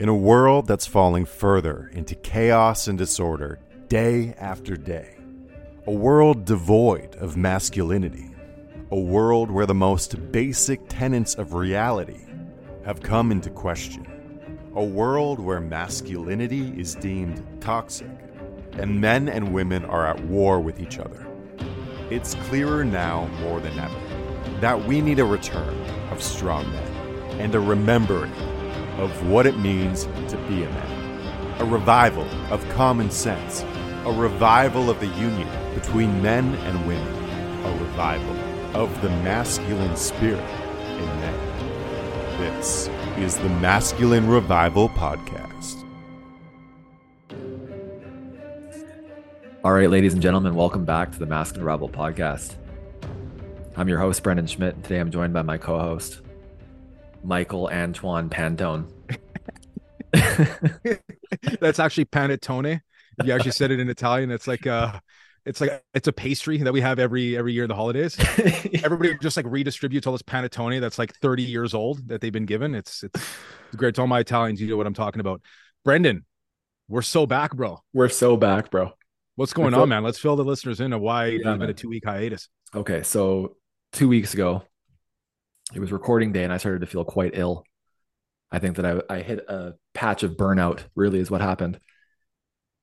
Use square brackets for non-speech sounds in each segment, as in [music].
In a world that's falling further into chaos and disorder day after day, a world devoid of masculinity, a world where the most basic tenets of reality have come into question, a world where masculinity is deemed toxic and men and women are at war with each other. It's clearer now more than ever that we need a return of strong men and a remembering of what it means to be a man. A revival of common sense, a revival of the union between men and women, a revival of the masculine spirit in men. This is the Masculine Revival Podcast. All right, ladies and gentlemen, welcome back to the Masculine Revival Podcast. I'm your host, Brendan Schmidt. and Today I'm joined by my co host, Michael Antoine Pantone. [laughs] That's actually panettone. You actually said it in Italian. It's like uh it's like it's a pastry that we have every every year in the holidays. [laughs] Everybody just like redistributes all this panettone that's like 30 years old that they've been given. It's it's, it's great. To all my Italians, you know what I'm talking about. Brendan, we're so back, bro. We're so back, bro. What's going so- on, man? Let's fill the listeners in on why Yeah, there's been a two week hiatus. Okay, so two weeks ago, it was recording day, and I started to feel quite ill. I think that I, I hit a patch of burnout, really, is what happened,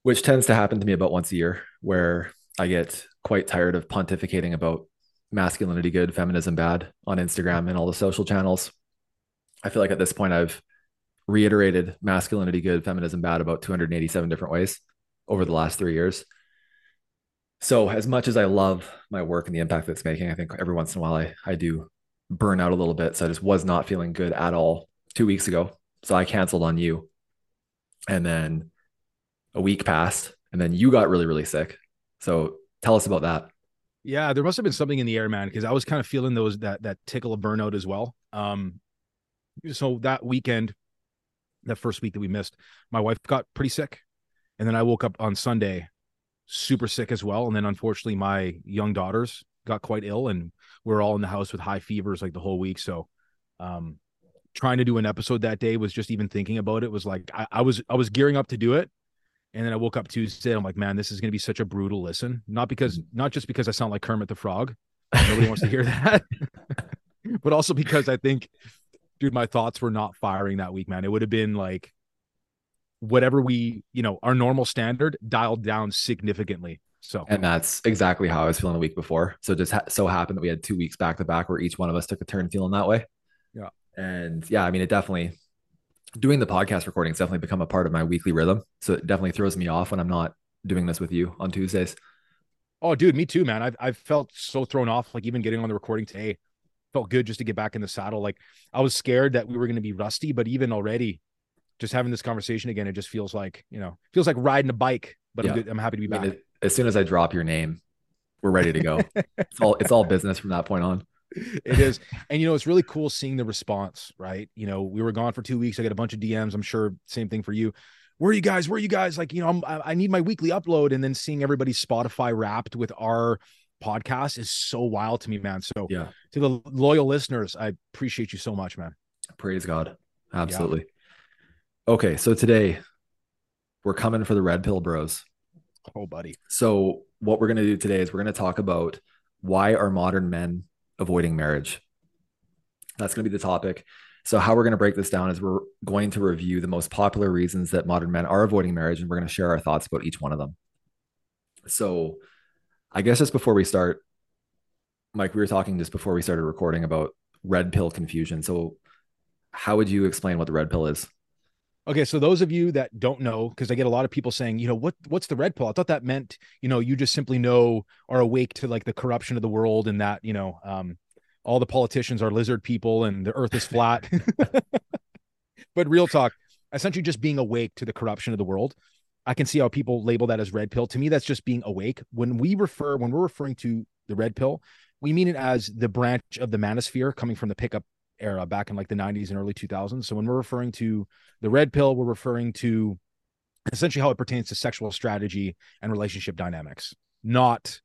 which tends to happen to me about once a year, where I get quite tired of pontificating about masculinity good, feminism bad on Instagram and all the social channels. I feel like at this point, I've reiterated masculinity good, feminism bad about 287 different ways over the last three years. So, as much as I love my work and the impact that it's making, I think every once in a while I, I do burn out a little bit. So, I just was not feeling good at all two weeks ago. So, I canceled on you. And then a week passed, and then you got really, really sick. So, tell us about that. Yeah, there must have been something in the air, man, because I was kind of feeling those that that tickle of burnout as well. Um, so that weekend, that first week that we missed, my wife got pretty sick, and then I woke up on Sunday, super sick as well, and then unfortunately my young daughters got quite ill, and we are all in the house with high fevers like the whole week. So, um, trying to do an episode that day was just even thinking about it was like I, I was I was gearing up to do it, and then I woke up Tuesday. I'm like, man, this is going to be such a brutal listen. Not because, not just because I sound like Kermit the Frog. Nobody wants to hear [laughs] that. [laughs] but also because I think, dude, my thoughts were not firing that week, man. It would have been like whatever we, you know, our normal standard dialed down significantly. So, And that's exactly how I was feeling the week before. So, just ha- so happened that we had two weeks back to back where each one of us took a turn feeling that way. Yeah. And yeah, I mean, it definitely, doing the podcast recording has definitely become a part of my weekly rhythm. So, it definitely throws me off when I'm not doing this with you on Tuesdays. oh, dude, me too, man. I've, I've felt so thrown off, like even getting on the recording today felt good just to get back in the saddle. Like I was scared that we were going to be rusty, but even already just having this conversation again, it just feels like, you know, feels like riding a bike, but Yeah. I'm, good. I'm happy to be I back. mean, it- as soon as I drop your name, we're ready to go. [laughs] it's all it's all business from that point on. it is and you know it's really cool seeing the response right you know we were gone for two weeks i got a bunch of dms i'm sure same thing for you where are you guys where are you guys like you know I'm, i I need my weekly upload and then seeing everybody's spotify wrapped with our podcast is so wild to me man so Yeah. to the loyal listeners i appreciate you so much man Praise God. Absolutely. Okay, so today we're coming for the red pill bros. Oh buddy So, what we're going to do today is we're going to talk about why are modern men avoiding marriage? That's going to be the topic. So, how we're going to break this down is we're going to review the most popular reasons that modern men are avoiding marriage, and we're going to share our thoughts about each one of them. So, I guess just before we start, Mike, we were talking just before we started recording about red pill confusion. So, how would you explain what the red pill is? Okay, so those of you that don't know, because I get a lot of people saying, you know, what what's the red pill? I thought that meant, you know, you just simply know are awake to like the corruption of the world and that, you know, um, all the politicians are lizard people and the earth is flat. [laughs] [laughs] but real talk, essentially just being awake to the corruption of the world. I can see how people label that as red pill. To me, that's just being awake. When we refer, when we're referring to the red pill, we mean it as the branch of the manosphere coming from the pickup era back in like the 90s and early 2000s. So when we're referring to the red pill, we're referring to essentially how it pertains to sexual strategy and relationship dynamics, not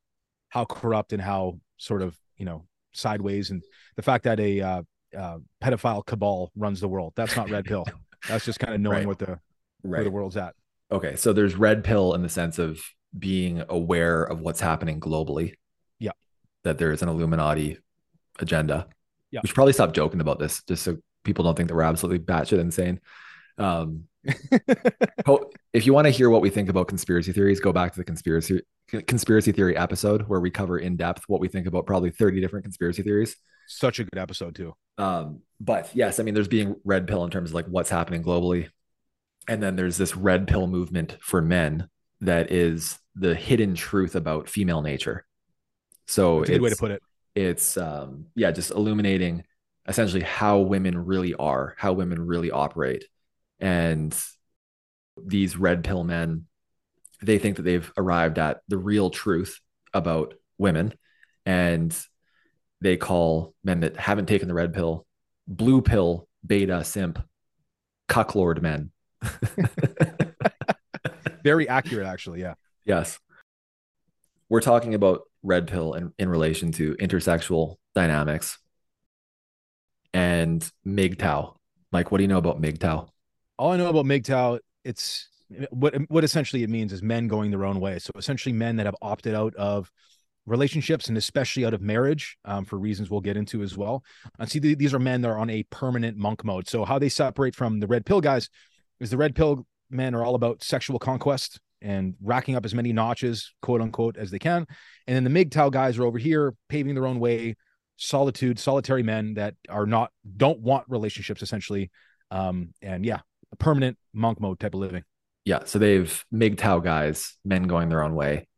how corrupt and how sort of, you know, sideways and the fact that a uh, uh, pedophile cabal runs the world. That's not red pill. That's just kind of [laughs] knowing Right. what the where right the world's at. okay so there's red pill in the sense of being aware of what's happening globally Yeah. that there is an illuminati agenda Yeah. we should probably stop joking about this just so people don't think that we're absolutely batshit insane um [laughs] if you want to hear what we think about conspiracy theories go back to the conspiracy conspiracy theory episode where we cover in depth what we think about probably 30 different conspiracy theories Such a good episode too. um, but yes, I mean, there's being red pill in terms of like what's happening globally. And then there's this red pill movement for men that is the hidden truth about female nature. So a good way to put it. It's um, yeah, just illuminating essentially how women really are, how women really operate. And these red pill men, they think that they've arrived at the real truth about women. And they call men that haven't taken the red pill blue pill beta simp cucklord men [laughs] Very accurate, actually. Yeah. yes we're talking about red pill in, in relation to intersexual dynamics and MGTOW. Mike, what do you know about MGTOW? All I know about MGTOW, it's what what essentially it means is men going their own way. So essentially, men that have opted out of relationships and especially out of marriage um, for reasons we'll get into as well. And see, th- these are men that are on a permanent monk mode. So how they separate from the red pill guys is the red pill men are all about sexual conquest and racking up as many notches, quote unquote, as they can. And then the MGTOW guys are over here paving their own way, solitude, solitary men that are not don't want relationships essentially. Um, and yeah, a permanent monk mode type of living. Yeah, so they've MGTOW guys, men going their own way.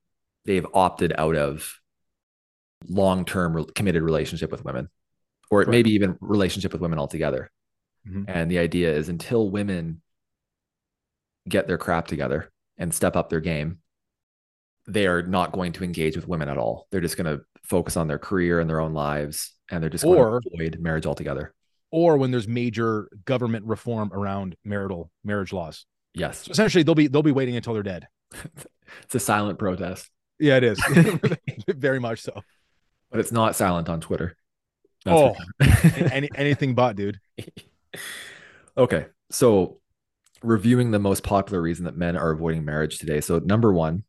They've opted out of long-term re- committed relationship with women, or Correct. maybe even relationship with women altogether. Mhm. And the idea is until women get their crap together and step up their game, they are not going to engage with women at all. They're just going to focus on their career and their own lives, and they're just going Or- to avoid marriage altogether. Or when there's major government reform around marital marriage laws. Yes, So essentially they'll be they'll be waiting until they're dead. [laughs] it's a silent protest, Yeah, it is. [laughs] [laughs] Very much so. but it's not silent on Twitter. That's Oh, any, anything but, dude. okay. So, reviewing the most popular reason that men are avoiding marriage today. So, number one,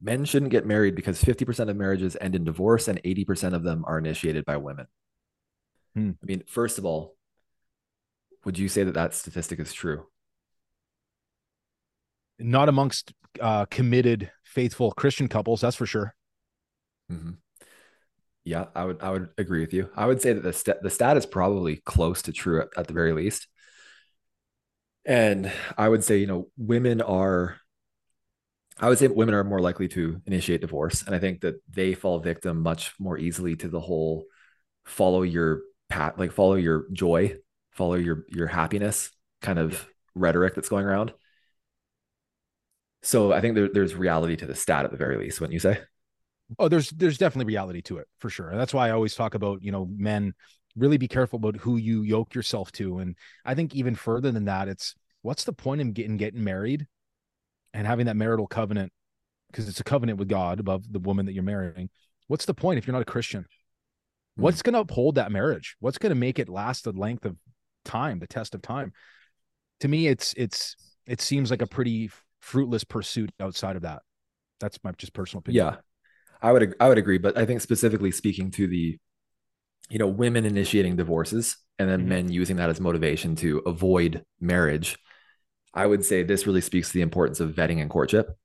men shouldn't get married because 50% of marriages end in divorce and 80% of them are initiated by women. Hmm. I mean, first of all, would you say that that statistic is true? Not amongst uh, committed, faithful Christian couples, that's for sure. Mhm. Yeah, I would I would agree with you. I would say that the stat the stat is probably close to true at, at the very least. And I would say, you know, women are I would say women are more likely to initiate divorce. And I think that they fall victim much more easily to the whole follow your pat like follow your joy, follow your your happiness kind of rhetoric that's going around. So I think there, there's reality to the stat at the very least, wouldn't you say? Oh, there's there's definitely reality to it for sure. And that's why I always talk about, you know, men really be careful about who you yoke yourself to. And I think even further than that, it's what's the point in getting getting married and having that marital covenant because it's a covenant with God above the woman that you're marrying. What's the point if you're not a Christian? Hmm. What's going to uphold that marriage? What's going to make it last the length of time, the test of time? To me, it's it's it seems like a pretty fruitless pursuit outside of that. That's my just personal opinion. Yeah, I would I would agree, but I think specifically speaking to the, you know, women initiating divorces and then Mhm. men using that as motivation to avoid marriage, I would say this really speaks to the importance of vetting and courtship.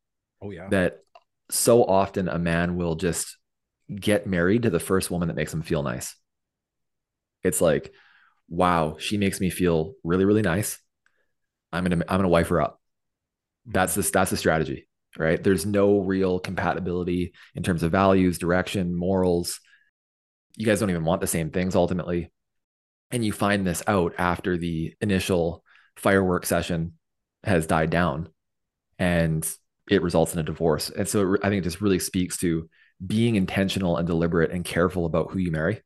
Oh yeah. That so often a man will just get married to the first woman that makes him feel nice. It's like, wow, she makes me feel really really nice. I'm gonna I'm gonna wife her up. That's this that's the strategy right? There's no real compatibility in terms of values, direction, morals. You guys don't even want the same things ultimately. And you find this out after the initial firework session has died down and it results in a divorce. And so I think it just really speaks to being intentional and deliberate and careful about who you marry.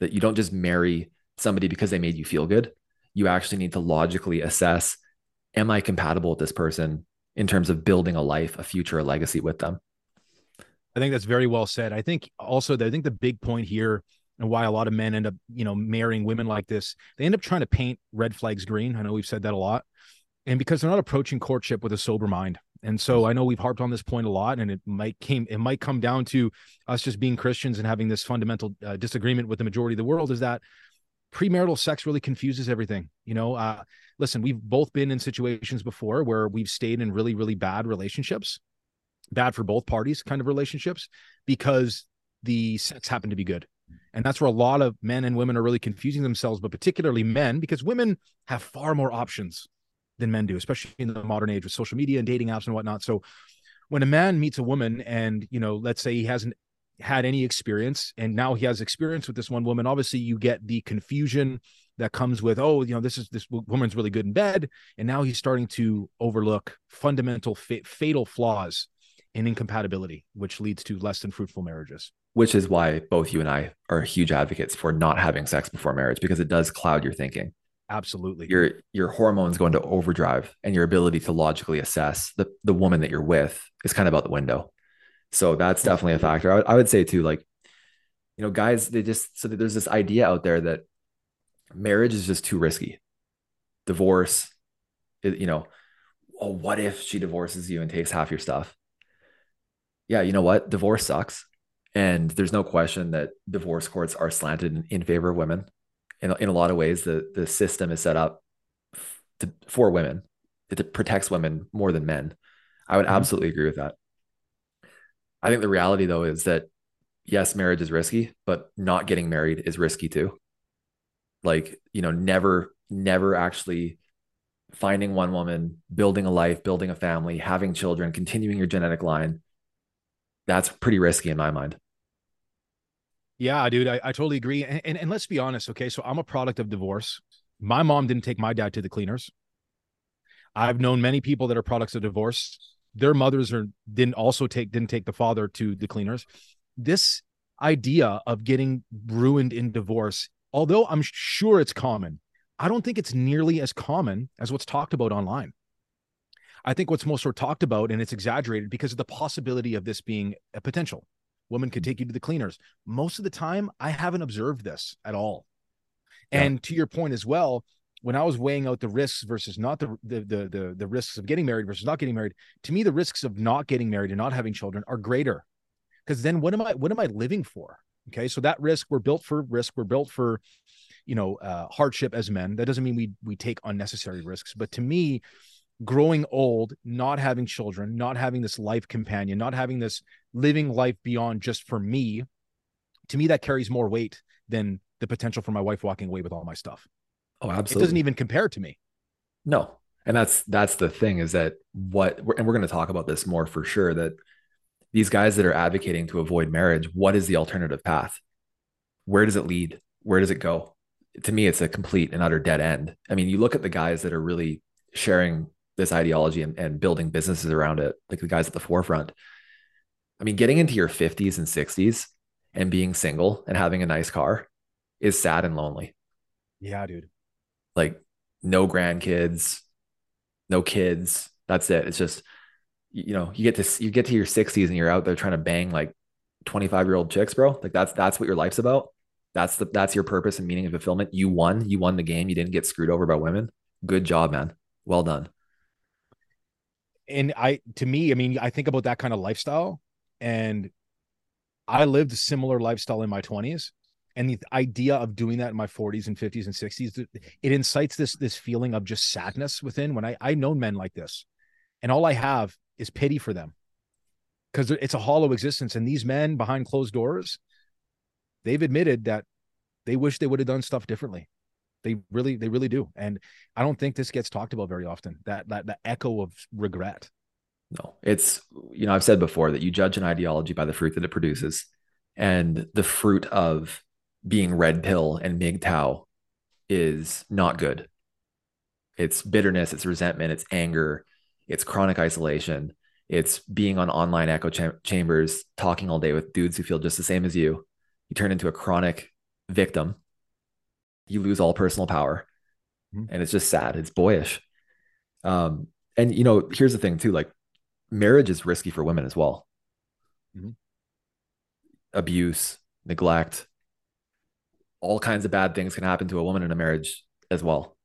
That you don't just marry somebody because they made you feel good. You actually need to logically assess Am I compatible with this person in terms of building a life, a future, a legacy with them. I think that's very well said. I think also that I think the big point here and why a lot of men end up, you know, marrying women like this. They end up trying to paint red flags green. I know we've said that a lot. And because they're not approaching courtship with a sober mind. And so I know we've harped on this point a lot, and it might came it might come down to us just being Christians and having this fundamental uh, disagreement with the majority of the world is that premarital sex really confuses everything. You know, uh, listen, we've both been in situations before where we've stayed in really really bad relationships, bad for both parties kind of relationships because the sex happened to be good. And that's where a lot of men and women are really confusing themselves, but particularly men, because women have far more options than men do, especially in the modern age with social media and dating apps and whatnot. So when a man meets a woman and, you know, let's say he hasn't had any experience and now he has experience with this one woman, obviously you get the confusion that comes with, oh, you know, this is this woman's really good in bed. And now he's starting to overlook fundamental fa- fatal flaws in incompatibility, which leads to less than fruitful marriages. Which is why both you and I are huge advocates for not having sex before marriage because it does cloud your thinking. Absolutely. Your your hormones go into overdrive and your ability to logically assess the, the woman that you're with is kind of out the window. So that's definitely a factor. I would, I would say too, like, you know, guys, they just so there's this idea out there that marriage is just too risky. Divorce, you know, oh, what if she divorces you and takes half your stuff? Yeah, you know what? Divorce sucks. And there's no question that divorce courts are slanted in, in favor of women in, in a lot of ways the the system is set up to, for women it protects women more than men i would mm-hmm. absolutely agree with that i think the reality though is that yes marriage is risky but not getting married is risky too like you know never never actually finding one woman building a life building a family having children continuing your genetic line that's pretty risky in my mind yeah, dude, I, I totally agree. And, and, and let's be honest, okay? So I'm a product of divorce. My mom didn't take my dad to the cleaners. I've known many people that are products of divorce. Their mothers are didn't also take didn't take the father to the cleaners. This idea of getting ruined in divorce, although I'm sure it's common, I don't think it's nearly as common as what's talked about online. I think what's most talked about, and it's exaggerated because of the possibility of this being a potential woman could take you to the cleaners. Most of the time, I haven't observed this at all. Yeah. And to your point as well, when I was weighing out the risks versus not the, the the the the risks of getting married versus not getting married, to me the risks of not getting married and not having children are greater. Because then what am I what am I living for? Okay, so that risk we're built for risk. We're built for, you know, uh, hardship as men. That doesn't mean we we take unnecessary risks. But to me, growing old, not having children, not having this life companion, not having this living life beyond just for me, to me, that carries more weight than the potential for my wife walking away with all my stuff. Oh, absolutely. It doesn't even compare to me. No. And that's that's the thing is that what and we're going to talk about this more for sure that these guys that are advocating to avoid marriage, what is the alternative path? Where does it lead? Where does it go? To me, it's a complete and utter dead end. I mean, you look at the guys that are really sharing this ideology and, and building businesses around it, like the guys at the forefront. I mean, getting into your 50s and 60s and being single and having a nice car is sad and lonely. Yeah, dude. Like no grandkids, no kids. That's it. It's just you know, you get to you get to your 60s and you're out there trying to bang like 25 year old chicks, bro. Like that's that's what your life's about. That's the that's your purpose and meaning and fulfillment. You won. You won the game. You didn't get screwed over by women. Good job, man. Well done and I to me, I mean, I think about that kind of lifestyle, and I lived a similar lifestyle in my twenties, and the idea of doing that in my forties and fifties and sixties, it incites this this feeling of just sadness within. When I I know men like this, and all I have is pity for them, because it's a hollow existence, and these men behind closed doors, they've admitted that they wish they would have done stuff differently they really, they really do. And I don't think this gets talked about very often. That that the echo of regret. No, it's you know I've said before that you judge an ideology by the fruit that it produces, and the fruit of being red pill and MGTOW is not good. It's bitterness, it's resentment, it's anger, it's chronic isolation, it's being on online echo ch- chambers, talking all day with dudes who feel just the same as you. You turn into a chronic victim you lose all personal power mm-hmm. and it's just sad it's boyish um and you know here's the thing too like marriage is risky for women as well mm-hmm. abuse neglect all kinds of bad things can happen to a woman in a marriage as well.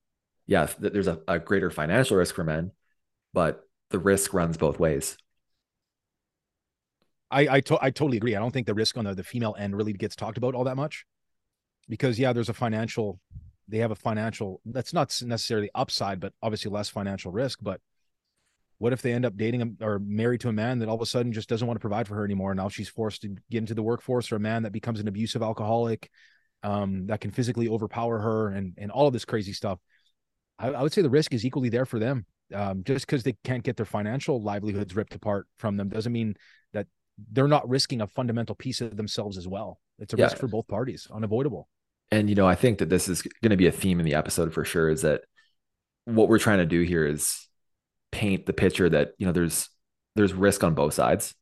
Yes, there's a, a greater financial risk for men, but the risk runs both ways. I I, to- I totally agree. I don't think the risk on the, the female end really gets talked about all that much, because yeah, there's a financial, they have a financial that's not necessarily upside, but obviously less financial risk. But what if they end up dating or married to a man that all of a sudden just doesn't want to provide for her anymore? And now she's forced to get into the workforce, or a man that becomes an abusive alcoholic, um, that can physically overpower her, and and all of this crazy stuff. I, I would say the risk is equally there for them. Um, just because they can't get their financial livelihoods ripped apart from them doesn't mean that they're not risking a fundamental piece of themselves as well. It's a Yeah. risk for both parties, unavoidable. And you know, I think that this is going to be a theme in the episode for sure. Is that what we're trying to do here is paint the picture that you know there's there's risk on both sides.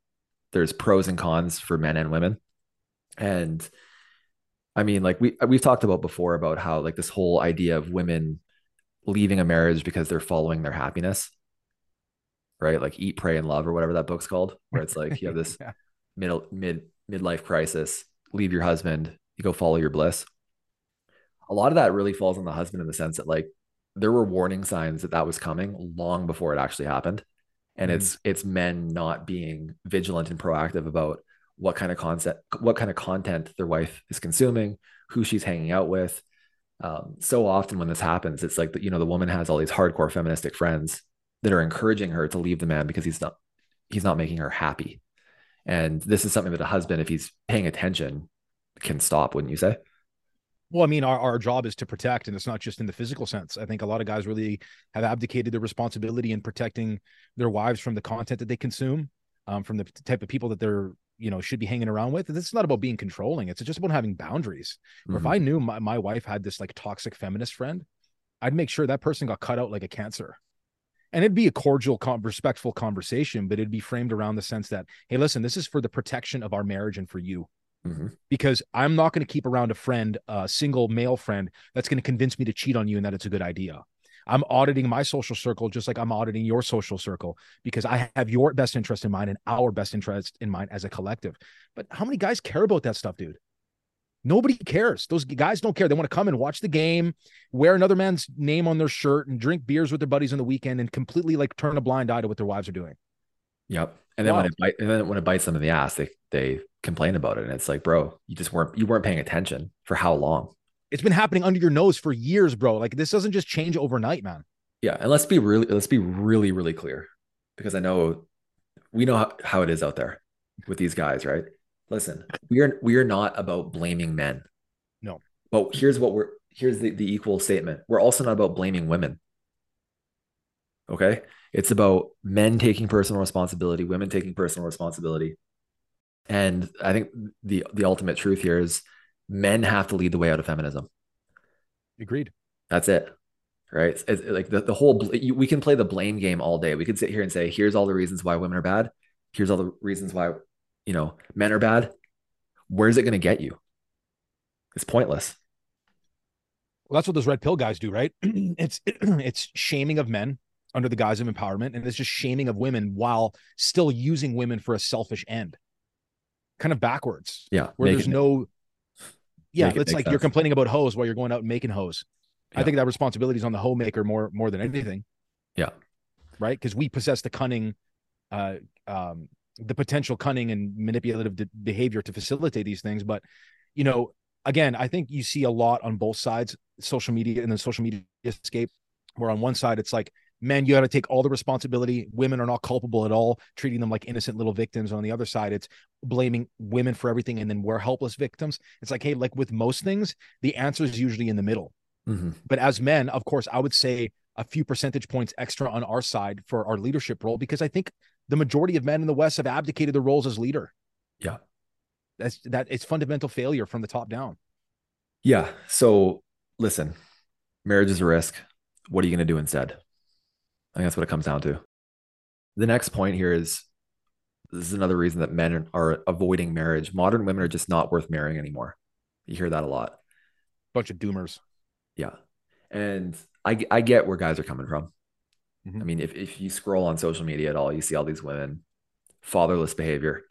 There's pros and cons for men and women, and I mean, like we we've talked about before about how like this whole idea of women leaving a marriage because they're following their happiness, right? Like Eat, Pray, and Love, or whatever that book's called, where it's like you have [laughs] this Yeah. middle mid midlife crisis, leave your husband, you go follow your bliss. A lot of that really falls on the husband in the sense that like there were warning signs that that was coming long before it actually happened, and Mhm. it's it's men not being vigilant and proactive about what kind of concept, what kind of content their wife is consuming, who she's hanging out with. Um, so often when this happens, it's like that you know the woman has all these hardcore feministic friends that are encouraging her to leave the man because he's not he's not making her happy. And this is something that a husband, if he's paying attention, can stop, wouldn't you say? Well, I mean, our, our job is to protect, and it's not just in the physical sense. I think a lot of guys really have abdicated their responsibility in protecting their wives from the content that they consume, um, from the type of people that they're, you know, should be hanging around with. And it's not about being controlling. It's just about having boundaries. Or if. I knew my, my wife had this like toxic feminist friend, I'd make sure that person got cut out like a cancer. And it'd be a cordial, con- respectful conversation, but it'd be framed around the sense that, hey, listen, this is for the protection of our marriage and for you Mhm. because I'm not going to keep around a friend, a single male friend that's going to convince me to cheat on you and that it's a good idea. I'm auditing my social circle just like I'm auditing your social circle because I have your best interest in mind and our best interest in mind as a collective. But how many guys care about that stuff, dude? Nobody cares. Those guys don't care. They want to come and watch the game, wear another man's name on their shirt, and drink beers with their buddies on the weekend, and completely like turn a blind eye to what their wives are doing. Yep. And then when it bite, and then when it bites them in the ass, they they complain about it, and it's like, bro, you just weren't you weren't paying attention for how long? It's been happening under your nose for years, bro. Like this doesn't just change overnight, man. Yeah, and let's be really let's be really really clear because I know we know how, how it is out there with these guys, right? Listen, we are we are not about blaming men. No. But here's what we're here's the, the equal statement. We're also not about blaming women. Okay? It's about men taking personal responsibility, women taking personal responsibility. And I think the the ultimate truth here is men have to lead the way out of feminism. Agreed. That's it. Right. It's, it's like the, the whole, you- we can play the blame game all day. We could sit here and say, here's all the reasons why women are bad. Here's all the reasons why, you know, men are bad. Where's it going to get you? It's pointless. Well, that's what those red pill guys do, right? [clears throat] it's [clears throat] it's shaming of men under the guise of empowerment, and it's just shaming of women while still using women for a selfish end. Kind of backwards, Yeah. where there's it- no. Yeah, it it's like you're complaining about hoes while you're going out and making hoes. I think that responsibility is on the homemaker more more than anything. Yeah. Right, because we possess the cunning, uh, um, the potential cunning and manipulative de- behavior to facilitate these things. But you know, again, I think you see a lot on both sides, social media and the social media escape, where on one side it's like, men, you got to take all the responsibility. Women are not culpable at all, treating them like innocent little victims. On the other side, it's blaming women for everything, and then we're helpless victims. It's like, hey, like with most things, the answer is usually in the middle. Mhm. But as men, of course, I would say a few percentage points extra on our side for our leadership role because I think the majority of men in the West have abdicated their roles as leader. Yeah. That's that it's fundamental failure from the top down. Yeah. So listen, marriage is a risk. What are you going to do instead? I think that's what it comes down to. The next point here is this is another reason that men are avoiding marriage. Modern women are just not worth marrying anymore. You hear that a lot. Bunch of doomers. Yeah. And I, I get where guys are coming from. Mhm. I mean, if, if you scroll on social media at all, you see all these women, fatherless behavior.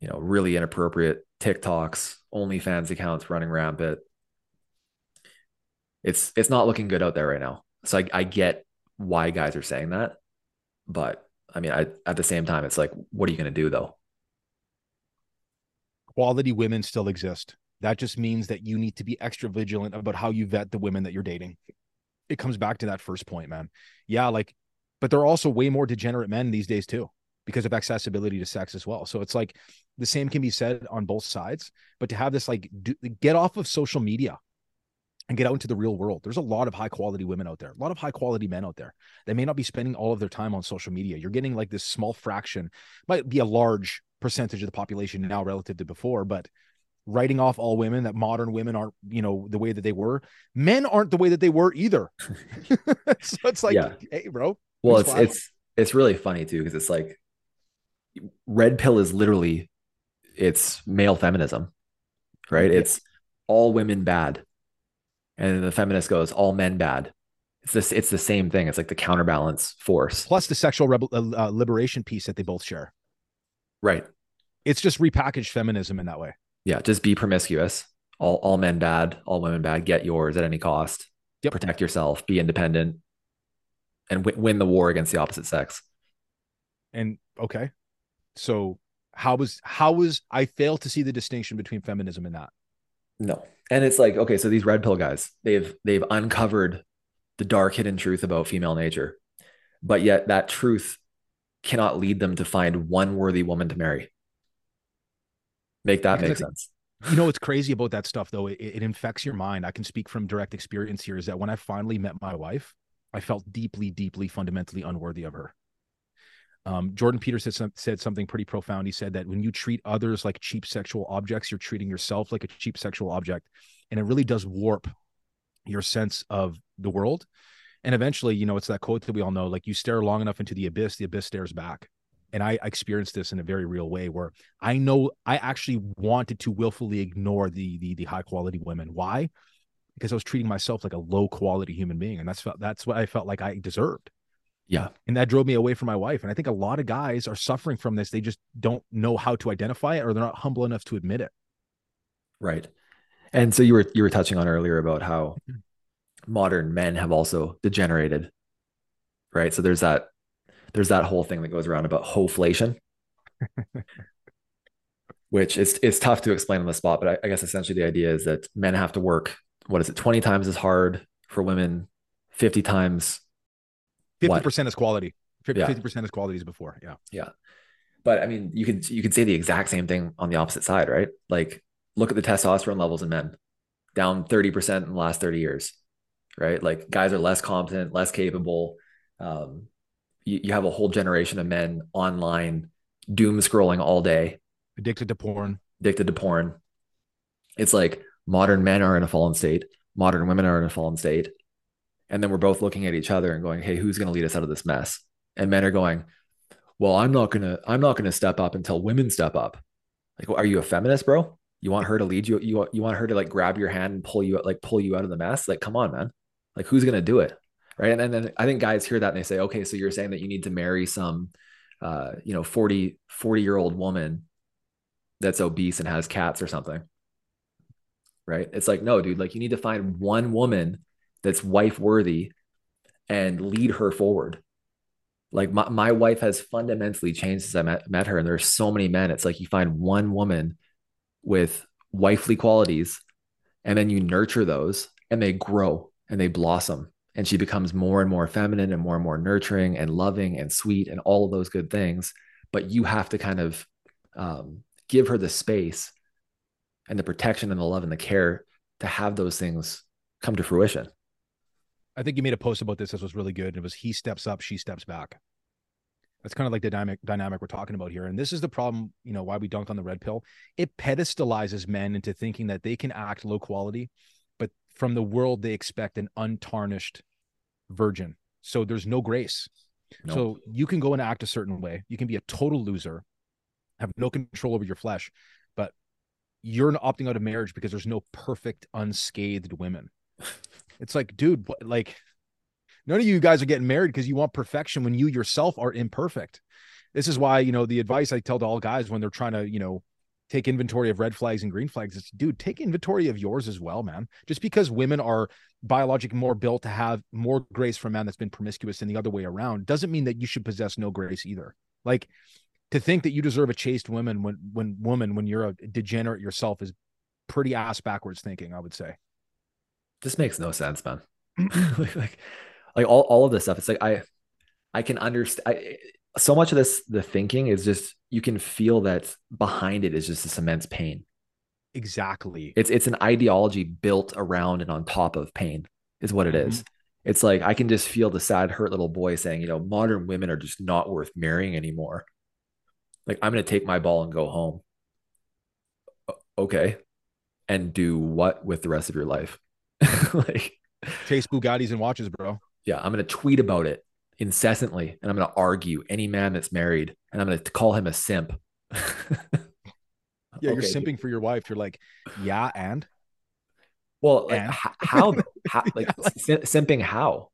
you know, really inappropriate TikToks, OnlyFans accounts running rampant. It's it's not looking good out there right now. So I, I get why guys are saying that, but I mean, I at the same time, it's like, what are you going to do though? Quality women still exist. That just means that you need to be extra vigilant about how you vet the women that you're dating. It comes back to that first point, man. Yeah, like, but there are also way more degenerate men these days too because of accessibility to sex as well. So it's like the same can be said on both sides, but to have this like do, get off of social media and get out into the real world. There's a lot of high quality women out there, a lot of high quality men out there. They may not be spending all of their time on social media. You're getting like this small fraction, might be a large percentage of the population now relative to before, but writing off all women that modern women aren't, you know, the way that they were. Men aren't the way that they were either. [laughs] [laughs] so it's like, yeah. hey, bro. Well, it's it's it's really funny too because it's like red pill is literally it's male feminism, right? Yeah. It's all women bad, and the feminist goes all men bad. It's this. It's the same thing. It's like the counterbalance force plus the sexual rebel, uh, uh, liberation piece that they both share. Right. It's just repackaged feminism in that way. Yeah, just be promiscuous. All all men bad, all women bad. Get yours at any cost. Yep. Protect yourself. Be independent, and w- win the war against the opposite sex. And okay, so how was how was I fail to see the distinction between feminism and that? No. And it's like, okay, so these red pill guys, they've they've uncovered the dark hidden truth about female nature. But yet that truth cannot lead them to find one worthy woman to marry. Make that make sense. You know what's crazy about that stuff though? It, it infects your mind. I can speak from direct experience here. Is that when I finally met my wife, I felt deeply, deeply, fundamentally unworthy of her. Um, Jordan Peterson said, said something pretty profound. He said that when you treat others like cheap sexual objects, you're treating yourself like a cheap sexual object. And it really does warp your sense of the world. And eventually, you know, it's that quote that we all know like you stare long enough into the abyss, the abyss stares back. And I experienced this in a very real way where I know I actually wanted to willfully ignore the the, the high quality women. Why? Because I was treating myself like a low quality human being. And that's that's what I felt like I deserved. Yeah. And that drove me away from my wife. And I think a lot of guys are suffering from this. They just don't know how to identify it or they're not humble enough to admit it. Right. And so you were you were touching on earlier about how mm-hmm. modern men have also degenerated. Right. So there's that there's that whole thing that goes around about hoflation. [laughs] which is it's tough to explain on the spot, but I, I guess essentially the idea is that men have to work, what is it, 20 times as hard for women, 50 times Fifty percent is quality. 50 percent is quality as before. Yeah. Yeah. But I mean, you can you can say the exact same thing on the opposite side, right? Like, look at the testosterone levels in men, down thirty percent in the last thirty years, right? Like, guys are less competent, less capable. Um, you, you have a whole generation of men online doom scrolling all day, addicted to porn, addicted to porn. It's like modern men are in a fallen state, modern women are in a fallen state, and then we're both looking at each other and going, "Hey, who's going to lead us out of this mess?" And men are going, "Well, I'm not gonna, I'm not gonna step up until women step up." Like, well, are you a feminist, bro? You want her to lead you? You want, you want her to like grab your hand and pull you like pull you out of the mess? Like, come on, man. Like, who's gonna do it? Right. And, and then I think guys hear that and they say, okay, so you're saying that you need to marry some, uh, you know, 40, 40 year old woman that's obese and has cats or something. Right. It's like, no, dude, like you need to find one woman that's wife worthy and lead her forward. Like my, my wife has fundamentally changed since I met, met her. And there's so many men. It's like you find one woman with wifely qualities and then you nurture those and they grow and they blossom. And she becomes more and more feminine and more and more nurturing and loving and sweet and all of those good things. But you have to kind of um, give her the space and the protection and the love and the care to have those things come to fruition. I think you made a post about this. This was really good. It was he steps up, she steps back. That's kind of like the dynamic dynamic we're talking about here. And this is the problem, you know, why we dunk on the red pill. It pedestalizes men into thinking that they can act low quality, but from the world they expect an untarnished virgin. So there's no grace. So you can go and act a certain way. You can be a total loser, have no control over your flesh, but you're opting out of marriage because there's no perfect, unscathed women. [laughs] It's like, dude, what, like none of you guys are getting married because you want perfection when you yourself are imperfect. This is why, you know, the advice I tell to all guys when they're trying to, you know, take inventory of red flags and green flags. is dude, take inventory of yours as well, man. Just because women are biologically more built to have more grace from a man that's been promiscuous than the other way around doesn't mean that you should possess no grace either. Like to think that you deserve a chaste woman when when woman when you're a degenerate yourself is pretty ass backwards thinking, I would say. This makes no sense, man. [clears throat] [laughs] like, like, like all, all of this stuff. It's like I I can understand so much of this the thinking is just you can feel that behind it is just this immense pain. Exactly. It's it's an ideology built around and on top of pain, is what it is. Mm-hmm. It's like I can just feel the sad, hurt little boy saying, you know, modern women are just not worth marrying anymore. Like I'm gonna take my ball and go home. Okay. And do what with the rest of your life? [laughs] like chase Bugattis and watches, bro. Yeah, I'm gonna tweet about it incessantly and I'm gonna argue any man that's married and I'm gonna call him a simp. [laughs] Yeah, okay. you're simping for your wife. You're like, yeah, and well, like, and? how, [laughs] how, like simping how?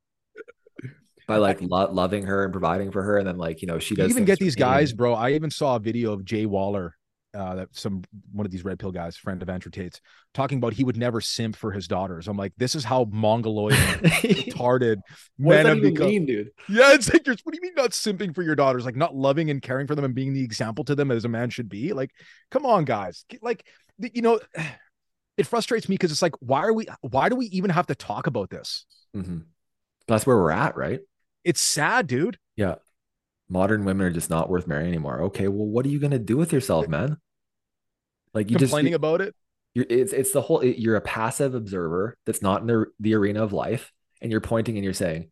By like lo- loving her and providing for her, and then like you know she does. You even get these guys, bro. I even saw a video of Jay Waller uh, that some one of these red pill guys, friend of Andrew Tate's, talking about he would never simp for his daughters. I'm like, this is how mongoloid, [laughs] retarded men have become. Mean, dude? Yeah, it's like, what do you mean not simping for your daughters? Like not loving and caring for them and being the example to them as a man should be. Like, come on, guys. Like, you know, [sighs] it frustrates me because it's like, why are we? Why do we even have to talk about this? Mm-hmm. That's where we're at, right? It's sad, dude. Yeah modern women are just not worth marrying anymore. Okay, well, what are you gonna do with yourself, man? Like you complaining just, about it. You're, it's it's the whole. You're a passive observer that's not in the the arena of life, and you're pointing and you're saying,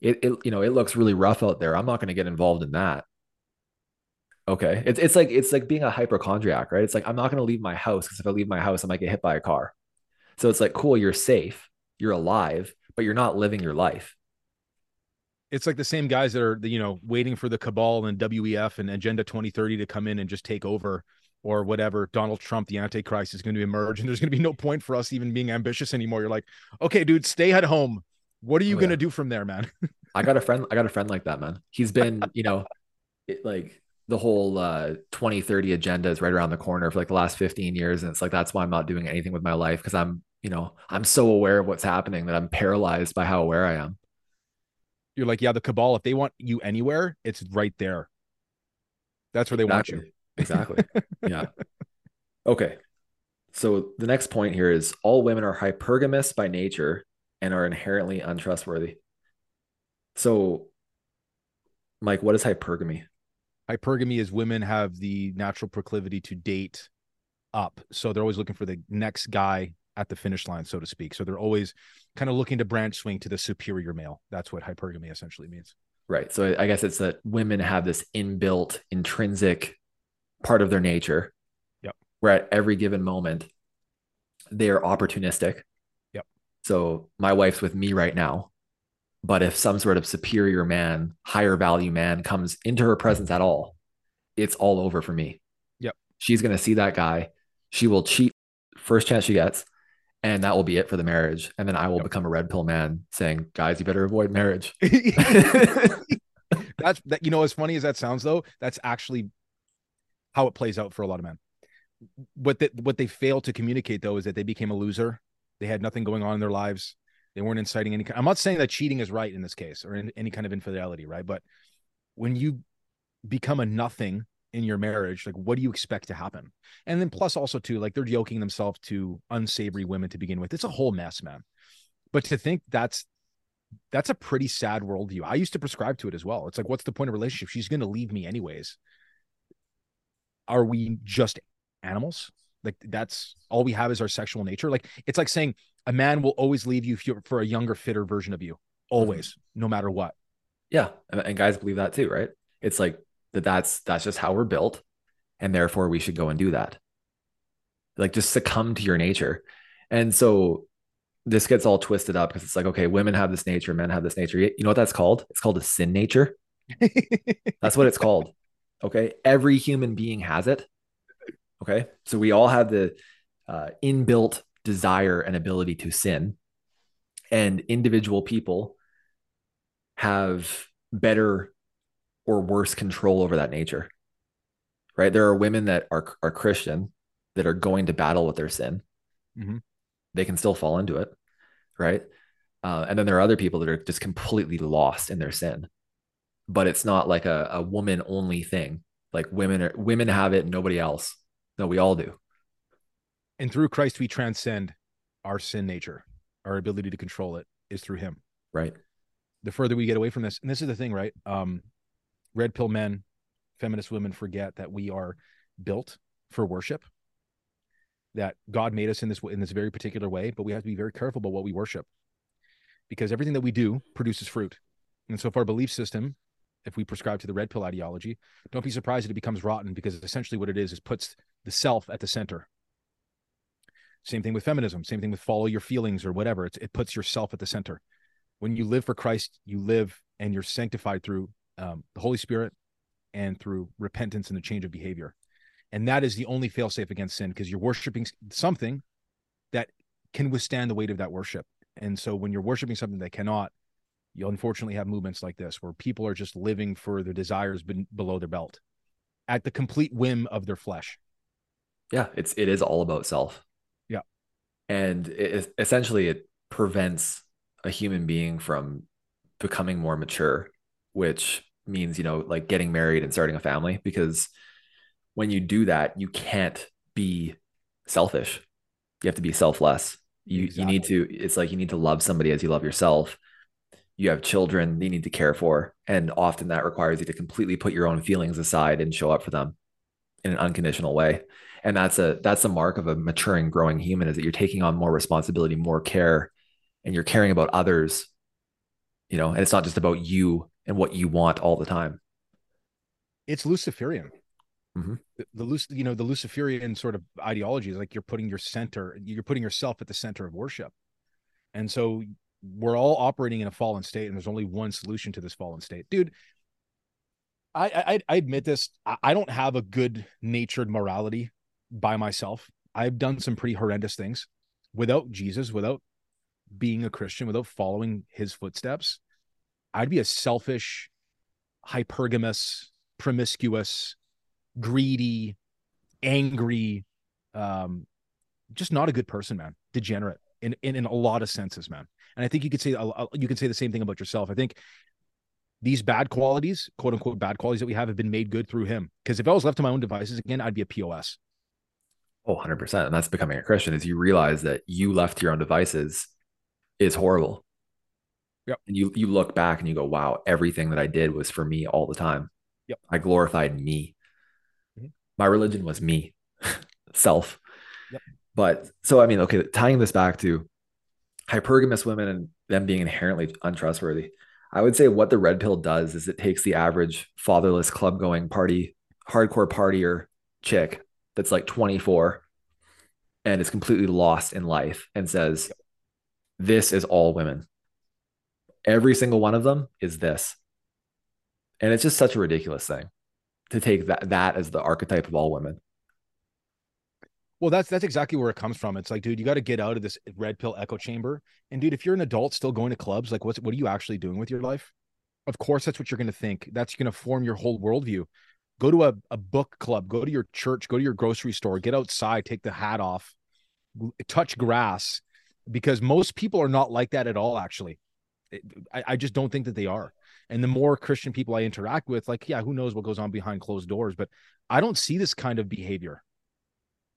it, it you know it looks really rough out there. I'm not going to get involved in that. Okay, it's it's like it's like being a hypochondriac, right? It's like I'm not going to leave my house because if I leave my house, I might get hit by a car. So it's like cool, you're safe, you're alive, but you're not living your life it's like the same guys that are you know waiting for the cabal and WEF and Agenda 2030 to come in and just take over or whatever. Donald Trump, the Antichrist, is going to emerge, [laughs] and there's going to be no point for us even being ambitious anymore. You're like, okay, dude, stay at home. What are you oh, going to do from there, man? [laughs] I got a friend. I got a friend like that, man. He's been, [laughs] you know, it, like the whole uh 2030 agenda is right around the corner for like the last 15 years, and it's like that's why I'm not doing anything with my life because I'm, you know, I'm so aware of what's happening that I'm paralyzed by how aware I am you're like, yeah, the cabal, if they want you anywhere, it's right there. That's where they exactly. want you. Exactly. yeah. Okay. So the next point here is all women are hypergamous by nature and are inherently untrustworthy. So, Mike, what is hypergamy? Hypergamy is women have the natural proclivity to date up. So they're always looking for the next guy at the finish line, so to speak. So they're always kind of looking to branch swing to the superior male. That's what hypergamy essentially means. Right. So I guess it's that women have this inbuilt, intrinsic part of their nature. Yep. Where at every given moment, they are opportunistic. Yep. So my wife's with me right now. But if some sort of superior man, higher value man comes into her presence at all, it's all over for me. Yep. She's going to see that guy. She will cheat first chance she gets and that will be it for the marriage. And then I will yep. become a red pill man saying, guys, you better avoid marriage. [laughs] [laughs] that's that, you know, as funny as that sounds though, that's actually how it plays out for a lot of men. What that what they fail to communicate though is that they became a loser. They had nothing going on in their lives. They weren't inciting any. I'm not saying that cheating is right in this case or in any kind of infidelity, right? But when you become a nothing in your marriage like what do you expect to happen? And then plus also too like they're yoking themselves to unsavory women to begin with. It's a whole mess man. But to think that's that's a pretty sad worldview. I used to prescribe to it as well. It's like what's the point of relationship? She's going to leave me anyways. Are we just animals? Like that's all we have is our sexual nature. Like it's like saying a man will always leave you for a younger fitter version of you. Always mm-hmm. no matter what. Yeah. And guys believe that too right? It's like that that's that's just how we're built and therefore we should go and do that. Like just succumb to your nature. And so this gets all twisted up because it's like okay women have this nature men have this nature. You know what that's called? It's called a sin nature. [laughs] That's what it's called. Okay? Every human being has it. Okay? So we all have the uh, inbuilt desire and ability to sin. And individual people have better or worse control over that nature right there are women that are, are christian that are going to battle with their sin, Mhm. they can still fall into it, right? Uh, and then there are other people that are just completely lost in their sin, but it's not like a, a woman only thing. Like women are women have it, nobody else. No, we all do. And through Christ, we transcend our sin nature. Our ability to control it is through Him. Right. The further we get away from this, and this is the thing, right? Um, red pill men, feminist women forget that we are built for worship. That God made us in this in this very particular way, but we have to be very careful about what we worship, because everything that we do produces fruit. And so, if our belief system, if we prescribe to the red pill ideology, don't be surprised that it becomes rotten, because essentially what it is is puts the self at the center. Same thing with feminism. Same thing with follow your feelings or whatever. It's, it puts yourself at the center. When you live for Christ, you live and you're sanctified through um, the Holy Spirit and through repentance and the change of behavior. And that is the only failsafe against sin because you're worshiping something that can withstand the weight of that worship. And so when you're worshiping something that cannot, you'll unfortunately have movements like this where people are just living for their desires ben- below their belt at the complete whim of their flesh. Yeah, it's it is all about self. Yeah. And it, essentially it prevents a human being from becoming more mature, which means, you know, like getting married and starting a family because when you do that, you can't be selfish. You have to be selfless. You Exactly. you need to it's like you need to love somebody as you love yourself. You have children you need to care for, and often that requires you to completely put your own feelings aside and show up for them in an unconditional way. And that's a that's a mark of a maturing, growing human is that you're taking on more responsibility, more care, and you're caring about others. You know, and it's not just about you and what you want all the time. It's Luciferian. Mhm. The, the you know, the Luciferian sort of ideology is like you're putting your center, you're putting yourself at the center of worship. And so we're all operating in a fallen state, and there's only one solution to this fallen state. Dude, I I, I admit this. I, I don't have a good natured morality by myself. I've done some pretty horrendous things without Jesus, without being a Christian, without following his footsteps. I'd be a selfish, hypergamous, promiscuous, greedy, angry, um, just not a good person, man. Degenerate in, in in a lot of senses, man. And I think you could say you could say the same thing about yourself. I think these bad qualities, quote unquote bad qualities that we have, have been made good through him. Because if I was left to my own devices again, I'd be a pos. Oh, 100%. And that's becoming a Christian is you realize that you left your own devices is horrible. Yep. And you you look back and you go, wow, everything that I did was for me all the time. Yep. I glorified me. Mhm. My religion was me, [laughs] self. Yep. But so I mean, okay, tying this back to hypergamous women and them being inherently untrustworthy. I would say what the red pill does is it takes the average fatherless club going party, hardcore partier chick that's like 24 and is completely lost in life and says, This is all women. Every single one of them is this. And it's just such a ridiculous thing to take that, that as the archetype of all women. Well, that's that's exactly where it comes from. It's like, dude, you got to get out of this red pill echo chamber. And dude, if you're an adult still going to clubs, like what's what are you actually doing with your life? Of course, that's what you're going to think. That's going to form your whole worldview. Go to a, a book club, go to your church, go to your grocery store, get outside, take the hat off, touch grass, because most people are not like that at all, actually. I, I just don't think that they are. And the more Christian people I interact with, like, yeah, who knows what goes on behind closed doors, but I don't see this kind of behavior.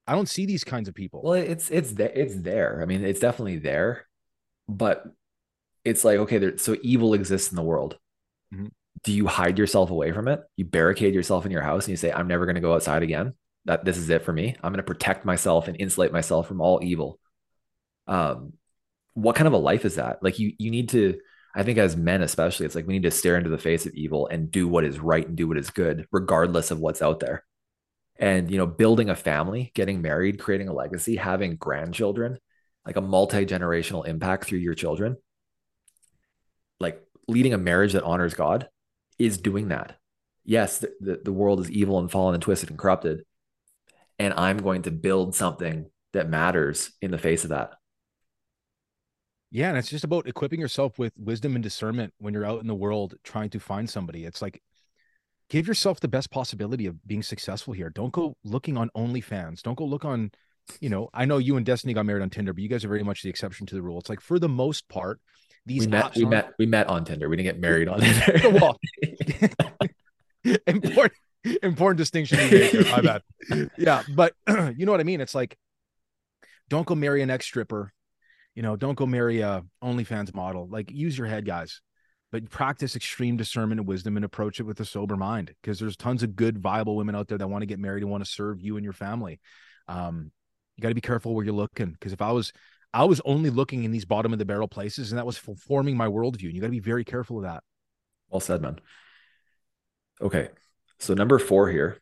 I don't see these kinds of people. Well, it's it's there. It's there. I mean, it's definitely there, but it's like okay, there, so evil exists in the world. Mhm. Do you hide yourself away from it? You barricade yourself in your house and you say, "I'm never going to go outside again. That this is it for me. I'm going to protect myself and insulate myself from all evil." Um, what kind of a life is that? Like you, you need to. I think as men, especially, it's like we need to stare into the face of evil and do what is right and do what is good, regardless of what's out there. And you know building a family getting married creating a legacy having grandchildren like a multi-generational impact through your children like leading a marriage that honors god is doing that. Yes the, the world is evil and fallen and twisted and corrupted and i'm going to build something that matters in the face of that Yeah, and it's just about equipping yourself with wisdom and discernment when you're out in the world trying to find somebody. It's like give yourself the best possibility of being successful here. Don't go looking on OnlyFans. Don't go look on, you know, I know you and Destiny got married on Tinder, but you guys are very much the exception to the rule. It's like for the most part, these we met, we met, we met on Tinder. We didn't get married on [laughs] Tinder. Well, [laughs] [laughs] important important distinction to make there. My bad. Yeah, but [clears throat] you know what I mean. It's like, don't go marry an ex stripper. You know, don't go marry a OnlyFans model. Like, use your head, guys. But practice extreme discernment and wisdom and approach it with a sober mind because there's tons of good, viable women out there that want to get married and want to serve you and your family. Um, you got to be careful where you're looking because if I was, I was only looking in these bottom of the barrel places, and that was forming my worldview. And you got to be very careful of that. Well said, man. Okay. So number four here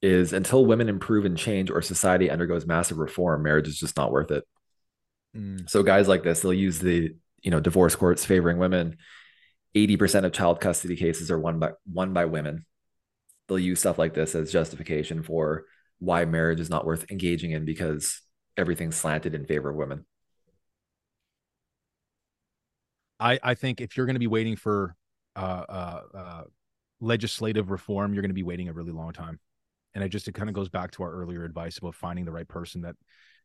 is until women improve and change or society undergoes massive reform, marriage is just not worth it. So guys like this, they'll use the, you know, divorce courts favoring women. 80% of child custody cases are won by won by women. They'll use stuff like this as justification for why marriage is not worth engaging in because everything's slanted in favor of women. I, I think if you're going to be waiting for uh, uh, uh, legislative reform, you're going to be waiting a really long time. And it just it kind of goes back to our earlier advice about finding the right person that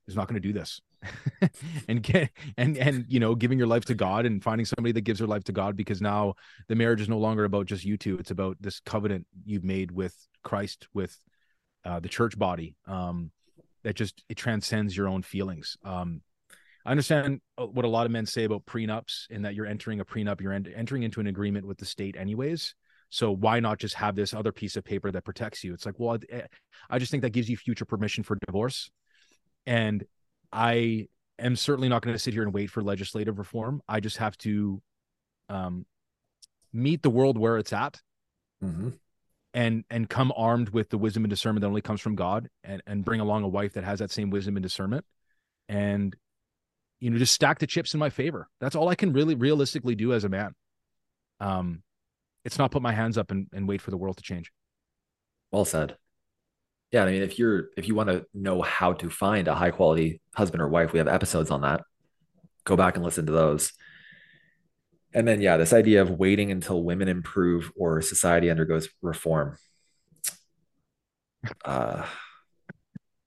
is not going to do this, [laughs] and get and and you know giving your life to God and finding somebody that gives their life to God because now the marriage is no longer about just you two; it's about this covenant you've made with Christ with uh, the church body. Um, that just it transcends your own feelings. Um, I understand uh, what a lot of men say about prenups and that you're entering a prenup, you're en- entering into an agreement with the state anyways. So why not just have this other piece of paper that protects you? It's like, well, I- I just think that gives you future permission for divorce. And I am certainly not going to sit here and wait for legislative reform. I just have to um, meet the world where it's at Mm-hmm. and and come armed with the wisdom and discernment that only comes from God and and bring along a wife that has that same wisdom and discernment and you know just stack the chips in my favor that's all I can really realistically do as a man um it's not put my hands up and, and wait for the world to change Well said. Yeah, I mean, if you're if you want to know how to find a high quality husband or wife, we have episodes on that. Go back and listen to those. And then, yeah, this idea of waiting until women improve or society undergoes reform. Uh,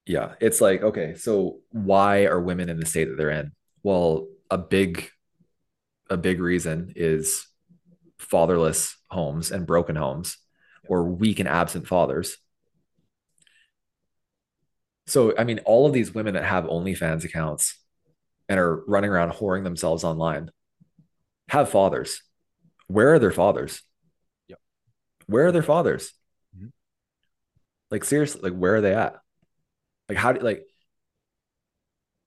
yeah, it's like, okay, so why are women in the state that they're in? Well, a big, a big reason is fatherless homes and broken homes or weak and absent fathers. So, I mean, all of these women that have OnlyFans accounts and are running around whoring themselves online have fathers. Where are their fathers? Yep. Where are their fathers? Mhm. Like seriously, like where are they at? Like how do like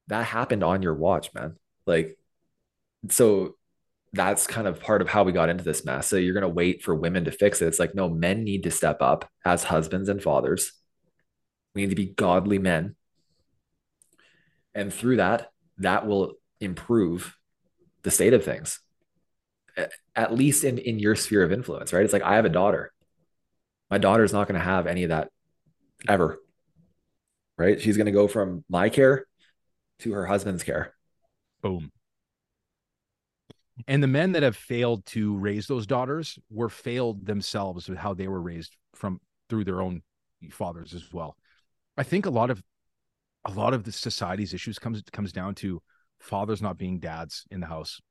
that happened on your watch, man? Like so that's kind of part of how we got into this mess. So you're going to wait for women to fix it. It's like, no, men need to step up as husbands and fathers. We need to be godly men. And through that, that will improve the state of things, at least in, in your sphere of influence, right? It's like, I have a daughter. My daughter's not going to have any of that ever, right? She's going to go from my care to her husband's care. boom and the men that have failed to raise those daughters were failed themselves with how they were raised from through their own fathers as well i think a lot of a lot of the society's issues comes comes down to fathers not being dads in the house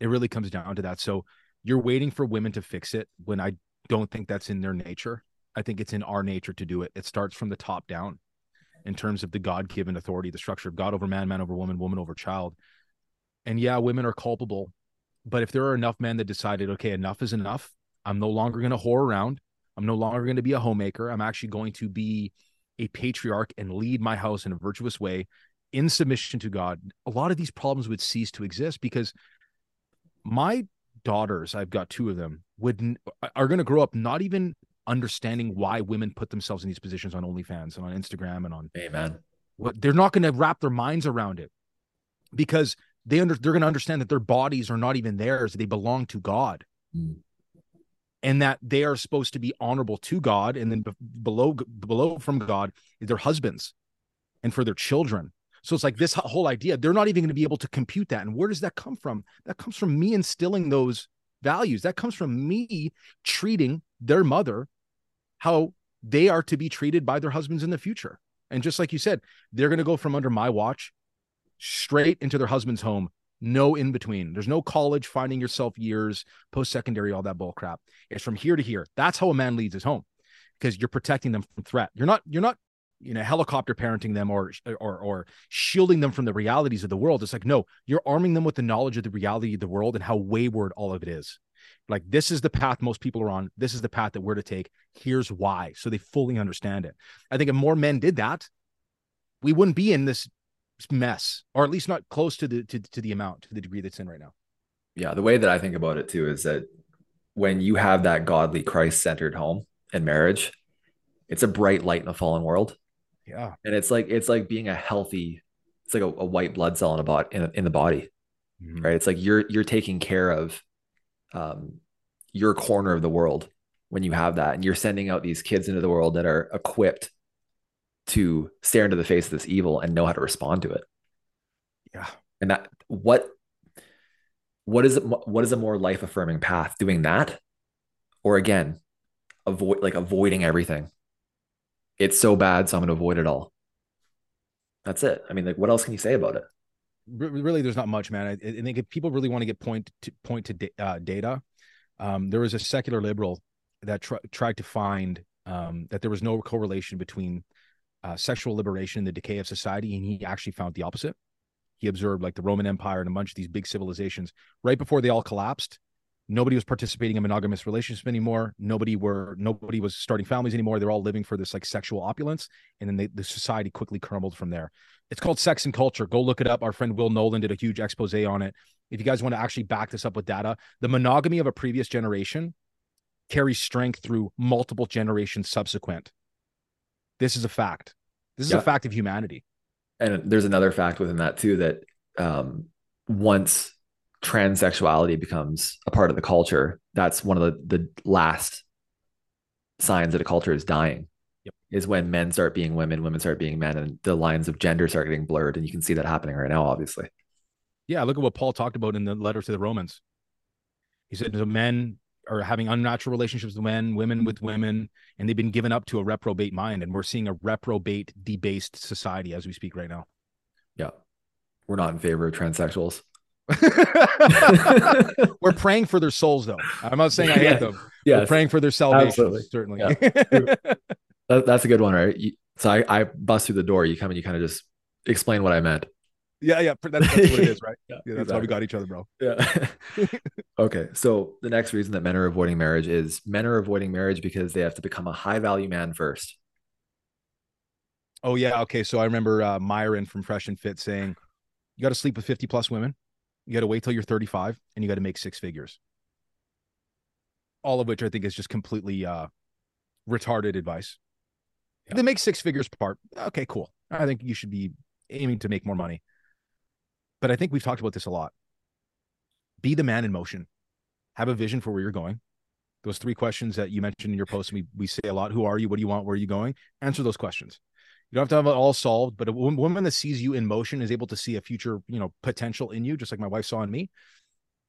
it really comes down to that so you're waiting for women to fix it when i don't think that's in their nature i think it's in our nature to do it it starts from the top down in terms of the god-given authority the structure of god over man man over woman woman over child and yeah, women are culpable. But if there are enough men that decided, okay, enough is enough, I'm no longer going to whore around. I'm no longer going to be a homemaker. I'm actually going to be a patriarch and lead my house in a virtuous way in submission to God. A lot of these problems would cease to exist because my daughters, I've got two of them, would are going to grow up not even understanding why women put themselves in these positions on OnlyFans and on Instagram and on Amen. what they're not going to wrap their minds around it because they under they're going to understand that their bodies are not even theirs they belong to god Mm. And that they are supposed to be honorable to god and then below below from god is their husbands and for their children so it's like this whole idea they're not even going to be able to compute that and where does that come from that comes from me instilling those values that comes from me treating their mother how they are to be treated by their husbands in the future. And just like you said, they're going to go from under my watch straight into their husband's home. No in between. There's no college, finding yourself years, post secondary, all that bull crap. It's from here to here. That's how a man leads his home because you're protecting them from threat. You're not, you're not, you know, helicopter parenting them or, or, or shielding them from the realities of the world. It's like, no, you're arming them with the knowledge of the reality of the world and how wayward all of it is. Like, this is the path most people are on. This is the path that we're to take. Here's why. So they fully understand it. I think if more men did that, we wouldn't be in this mess, or at least not close to the to, to the amount, to the degree that's in right now. Yeah. The way that I think about it too is that when you have that godly Christ centered home and marriage, it's a bright light in a fallen world. Yeah. And it's like it's like being a healthy, it's like a, a white blood cell in a body in, in the body. Mm-hmm. Right. It's like you're you're taking care of um, your corner of the world when you have that and you're sending out these kids into the world that are equipped to stare into the face of this evil and know how to respond to it. Yeah. And that what what is it what is a more life affirming path doing that or again avoid like avoiding everything? It's so bad so i'm going to avoid it all. That's it. I mean like what else can you say about it? Really there's not much man. I, I think if people really want to get point to point to uh, data um, there was a secular liberal that tr- tried to find um, that there was no correlation between uh, sexual liberation and the decay of society and he actually found the opposite. He observed like the roman empire and a bunch of these big civilizations. Right before they all collapsed nobody was participating in monogamous relationships anymore. Nobody were nobody was starting families anymore. They're all living for this like sexual opulence and then they, the society quickly crumbled from there. It's called sex and culture. Go look it up. Our friend will nolan did a huge expose on it. If you guys want to actually back this up with data the monogamy of a previous generation carries strength through multiple generations subsequent this is a fact this is yeah. a fact of humanity and there's another fact within that too that um, once transsexuality becomes a part of the culture, that's one of the, the last signs that a culture is dying. Yep. Is when men start being women, women start being men, and the lines of gender start getting blurred. And you can see that happening right now, obviously. Yeah, look at what Paul talked about in the letter to the Romans. He said the men are having unnatural relationships with men, women with women, and they've been given up to a reprobate mind. And we're seeing a reprobate, debased society as we speak right now. Yeah. We're not in favor of transsexuals. [laughs] We're praying for their souls, though. I'm not saying I hate them. Yeah, We're praying for their salvation. Absolutely. Certainly. Yeah. [laughs] that, that's a good one, right? So I, I bust through the door. You come and you kind of just explain what I meant. Yeah, yeah, that's, that's what it is, right? [laughs] yeah, yeah that's exactly. why we got each other, bro. Yeah. [laughs] okay, so the next reason that men are avoiding marriage is men are avoiding marriage because they have to become a high value man first. Oh yeah, okay. So I remember uh, Myron from Fresh and Fit saying, "You got to sleep with fifty plus women." You got to wait till you're 35 and you got to make six figures. All of which I think is just completely uh, retarded advice. Yeah. They make six figures part, okay, cool. I think you should be aiming to make more money. But I think we've talked about this a lot. Be the man in motion. Have a vision for where you're going. Those three questions that you mentioned in your post, we, we say a lot. Who are you? What do you want? Where are you going? Answer those questions. You don't have to have it all solved, but a woman that sees you in motion is able to see a future, you know, potential in you, just like my wife saw in me.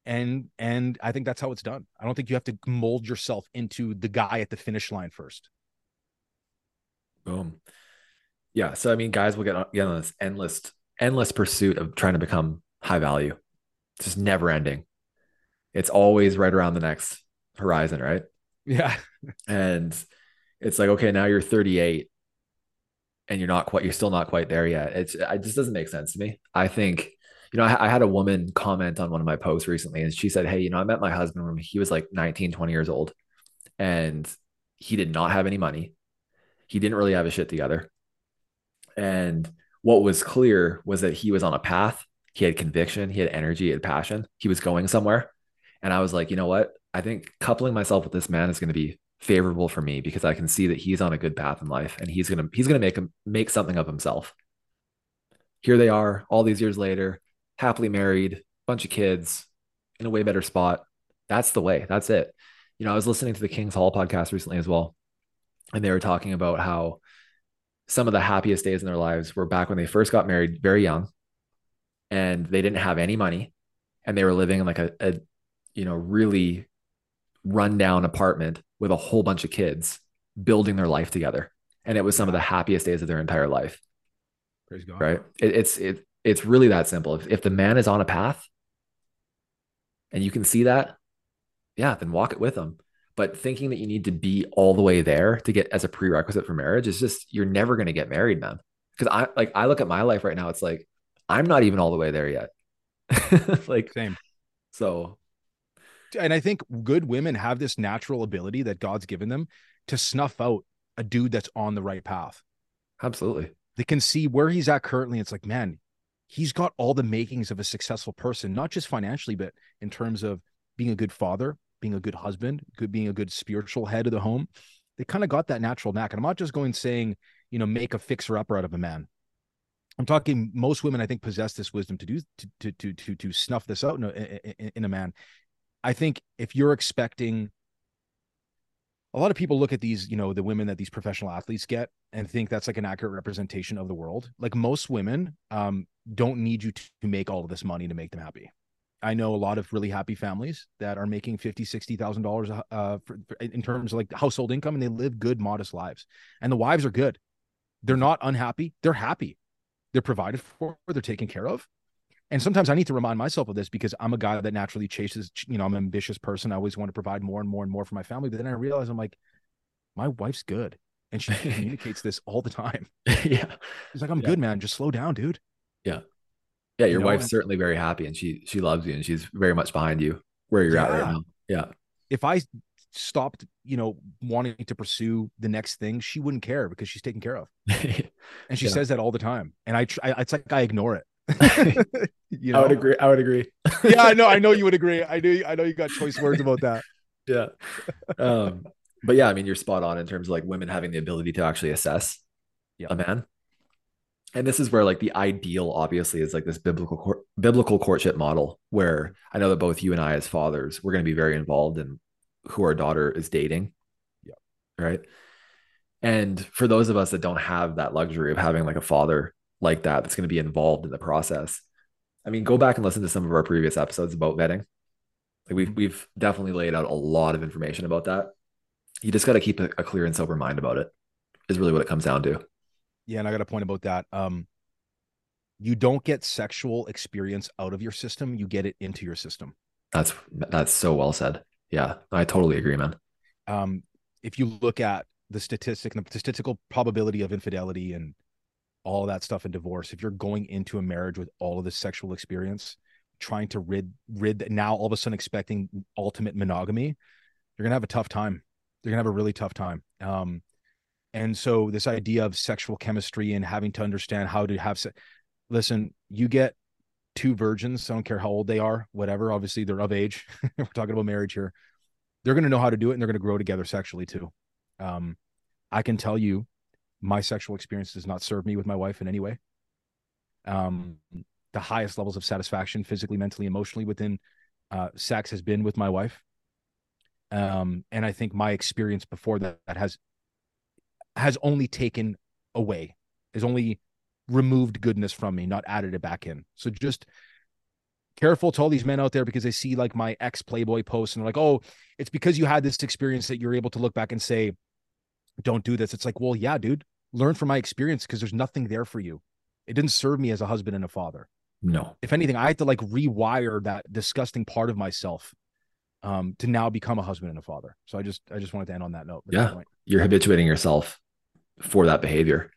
And and I think that's how it's done. I don't think you have to mold yourself into the guy at the finish line first. Boom. Yeah. So I mean, guys will get on, get on this endless, endless pursuit of trying to become high value. It's just never ending. It's always right around the next horizon, right? Yeah. and it's like, okay, now you're 38 and you're not quite you're still not quite there yet it's it just doesn't make sense to me i think you know I, I, had a woman comment on one of my posts recently and she said hey you know i met my husband when he was like 19 20 years old and he did not have any money he didn't really have his shit together and what was clear was that he was on a path he had conviction he had energy he had passion he was going somewhere and i was like you know what i think coupling myself with this man is going to be favorable for me because I can see that he's on a good path in life and he's gonna he's gonna make him make something of himself. Here they are, all these years later, happily married, bunch of kids, in a way better spot. That's the way. That's it. You know, I was listening to the King's Hall podcast recently as well, and they were talking about how some of the happiest days in their lives were back when they first got married, very young, and they didn't have any money, and they were living in like a, a you know really rundown apartment with a whole bunch of kids building their life together. And it was some of the happiest days of their entire life. Praise God. Right. It, it's, it, it's really that simple. If, if the man is on a path and you can see that, yeah, then walk it with them. But thinking that you need to be all the way there to get as a prerequisite for marriage is just, you're never going to get married, man. Cause I like, I look at my life right now, it's like, I'm not even all the way there yet. [laughs] like, Same. so And I think good women have this natural ability that God's given them to snuff out a dude that's on the right path. absolutely. They can see where he's at currently. It's like, man, he's got all the makings of a successful person, not just financially, but in terms of being a good father, being a good husband, good being a good spiritual head of the home. They kind of got that natural knack. And I'm not just going saying, you know, make a fixer upper out of a man. I'm talking most women I think possess this wisdom to do to to to to, to snuff this out in a, in, a man. I think if you're expecting a lot of people look at these, you know, the women that these professional athletes get and think that's like an accurate representation of the world. Like most women um, don't need you to make all of this money to make them happy. I know a lot of really happy families that are making fifty, sixty thousand dollars uh, for, for, in terms of like household income, and they live good, modest lives. And the wives are good; they're not unhappy; they're happy. They're provided for, they're taken care of. And sometimes I need to remind myself of this because I'm a guy that naturally chases. You know, I'm an ambitious person. I always want to provide more and more and more for my family. But then I realize I'm like, my wife's good, and she [laughs] communicates this all the time. [laughs] yeah. She's like, I'm Yeah. good, man. Just slow down, dude. Yeah. Yeah. Your You know, wife's and- certainly very happy and she, she loves you and she's very much behind you where you're at right now. Yeah. if I stopped, you know, wanting to pursue the next thing, she wouldn't care because she's taken care of. [laughs] And she Yeah. says that all the time. And I, tr- I it's like I ignore it. [laughs] [laughs] you know? I would agree. I would agree. yeah, I know. I know you would agree. I knew. I know you got choice words about that. yeah. Um, but yeah, I mean, you're spot on in terms of like women having the ability to actually assess Yeah. a man. And this is where like the ideal obviously is like this biblical court, biblical courtship model where I know that both you and I as fathers, we're going to be very involved in who our daughter is dating. Yeah. Right. And for those of us that don't have that luxury of having like a father like that that's going to be involved in the process. I mean, go back and listen to some of our previous episodes about vetting. Like we've mm-hmm. we've definitely laid out a lot of information about that. You just got to keep a, a clear and sober mind about it. Is really what it comes down to. Yeah, and I got a point about that. Um, you don't get sexual experience out of your system; you get it into your system. That's that's so well said. Yeah, I totally agree, man. um, if you look at the statistic and the statistical probability of infidelity and all that stuff in divorce, if you're going into a marriage with all of this sexual experience, trying to rid rid now all of a sudden expecting ultimate monogamy, you're gonna have a tough time. You're gonna have a really tough time. Um, and so this idea of sexual chemistry and having to understand how to have se- listen, you get two virgins, I don't care how old they are, whatever. Obviously, they're of age. [laughs] We're talking about marriage here they're going to know how to do it and they're going to grow together sexually too. Um, I can tell you my sexual experience does not serve me with my wife in any way. Um, the highest levels of satisfaction physically, mentally, emotionally within uh, sex has been with my wife. Um, and I think my experience before that, that has has only taken away, has only removed goodness from me, not added it back in. So just careful to all these men out there because they see like my ex Playboy posts and they're like, oh, it's because you had this experience that you're able to look back and say, don't do this. It's like, well, yeah, dude, learn from my experience because there's nothing there for you. It didn't serve me as a husband and a father. No. If anything, I had to like rewire that disgusting part of myself um, to now become a husband and a father. So I just, I just wanted to end on that note. that Yeah. point. You're habituating yourself for that behavior.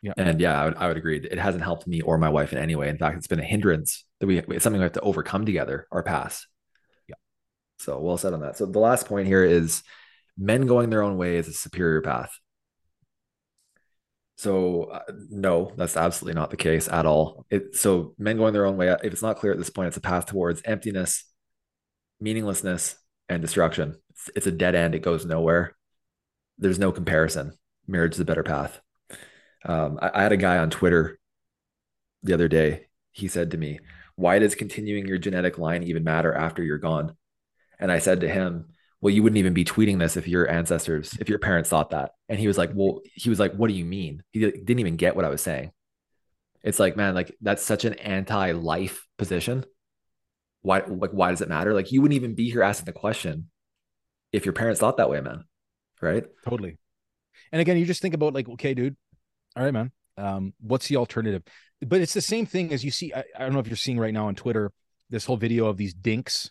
Yeah. And yeah, I would, I would agree. It hasn't helped me or my wife in any way. In fact, it's been a hindrance that we, it's something we have to overcome together, our past. Yeah. So well said on that. So the last point here is men going their own way is a superior path. So uh, no, that's absolutely not the case at all. It, so men going their own way, if it's not clear at this point, it's a path towards emptiness, meaninglessness, and destruction. It's, it's a dead end. It goes nowhere. There's no comparison. Marriage is the better path. Um, I, I had a guy on Twitter the other day. He said to me, "Why does continuing your genetic line even matter after you're gone?" And I said to him, well, you wouldn't even be tweeting this if your ancestors, if your parents thought that. And he was like, well, he was like, what do you mean? He didn't even get what I was saying. It's like, man, like that's such an anti-life position. Why, like, why does it matter? Like, you wouldn't even be here asking the question if your parents thought that way, man. Right? Totally. And again, you just think about like, okay, dude, all right, man. Um, what's the alternative? But it's the same thing as you see. I, I don't know if you're seeing right now on Twitter this whole video of these dinks,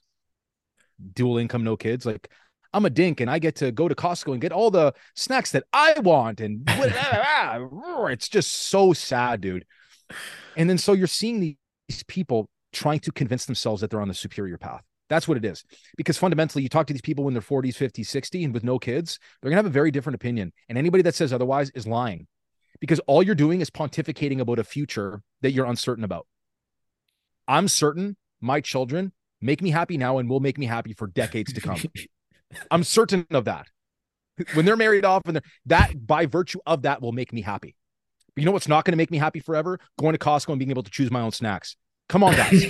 dual income, no kids. Like, I'm a dink and I get to go to Costco and get all the snacks that I want. And [laughs] it's just so sad, dude. And then so you're seeing these people trying to convince themselves that they're on the superior path. That's what it is. Because fundamentally, you talk to these people when they're 40s, 50s, 60, and with no kids, they're going to have a very different opinion. And anybody that says otherwise is lying because all you're doing is pontificating about a future that you're uncertain about. I'm certain my children make me happy now and will make me happy for decades to come. [laughs] I'm certain of that. When they're married off and they're, that by virtue of that will make me happy. But you know what's not going to make me happy forever? Going to Costco and being able to choose my own snacks. Come on, guys.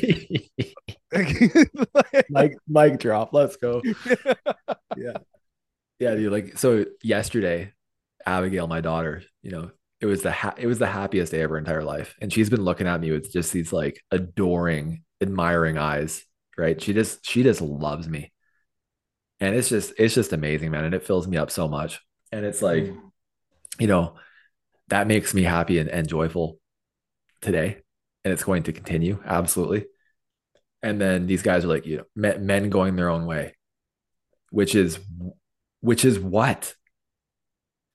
[laughs] [laughs] Mike, Mike drop. Let's go. [laughs] yeah. Yeah, dude. Like so yesterday, Abigail, my daughter, you know, it was the ha- it was the happiest day of her entire life. And she's been looking at me with just these like adoring, admiring eyes. Right. She just she just loves me. And it's just it's just amazing, man. And it fills me up so much. And it's like, mm. you know, that makes me happy and, and joyful today and it's going to continue absolutely and then these guys are like you know men going their own way which is which is what?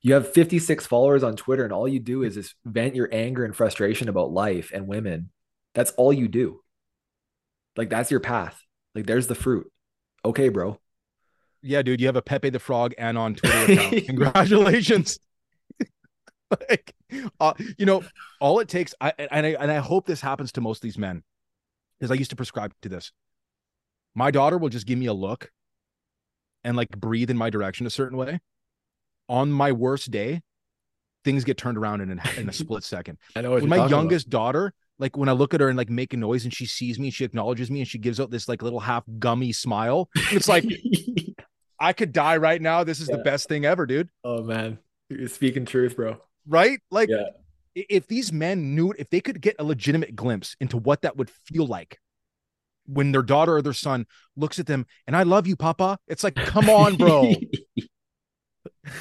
You have 56 followers on twitter and all you do is just vent your anger and frustration about life and women. That's all you do. Like that's your path. Like there's the fruit. Okay bro. Yeah dude you have a pepe the frog and on twitter [laughs] account. Congratulations. [laughs] Like, uh, you know, all it takes, I and I and I hope this happens to most of these men, is I used to prescribe to this. My daughter will just give me a look, and like breathe in my direction a certain way. On my worst day, things get turned around in a, in a split second. [laughs] I know. With my youngest about. daughter, like when I look at her and like make a noise and she sees me and she acknowledges me and she gives out this like little half gummy smile. It's like [laughs] I could die right now. This is yeah. the best thing ever, dude. Oh man. You're speaking truth, bro right? Like, yeah. If these men knew, if they could get a legitimate glimpse into what that would feel like when their daughter or their son looks at them and I love you, Papa. It's like, come on, bro. [laughs]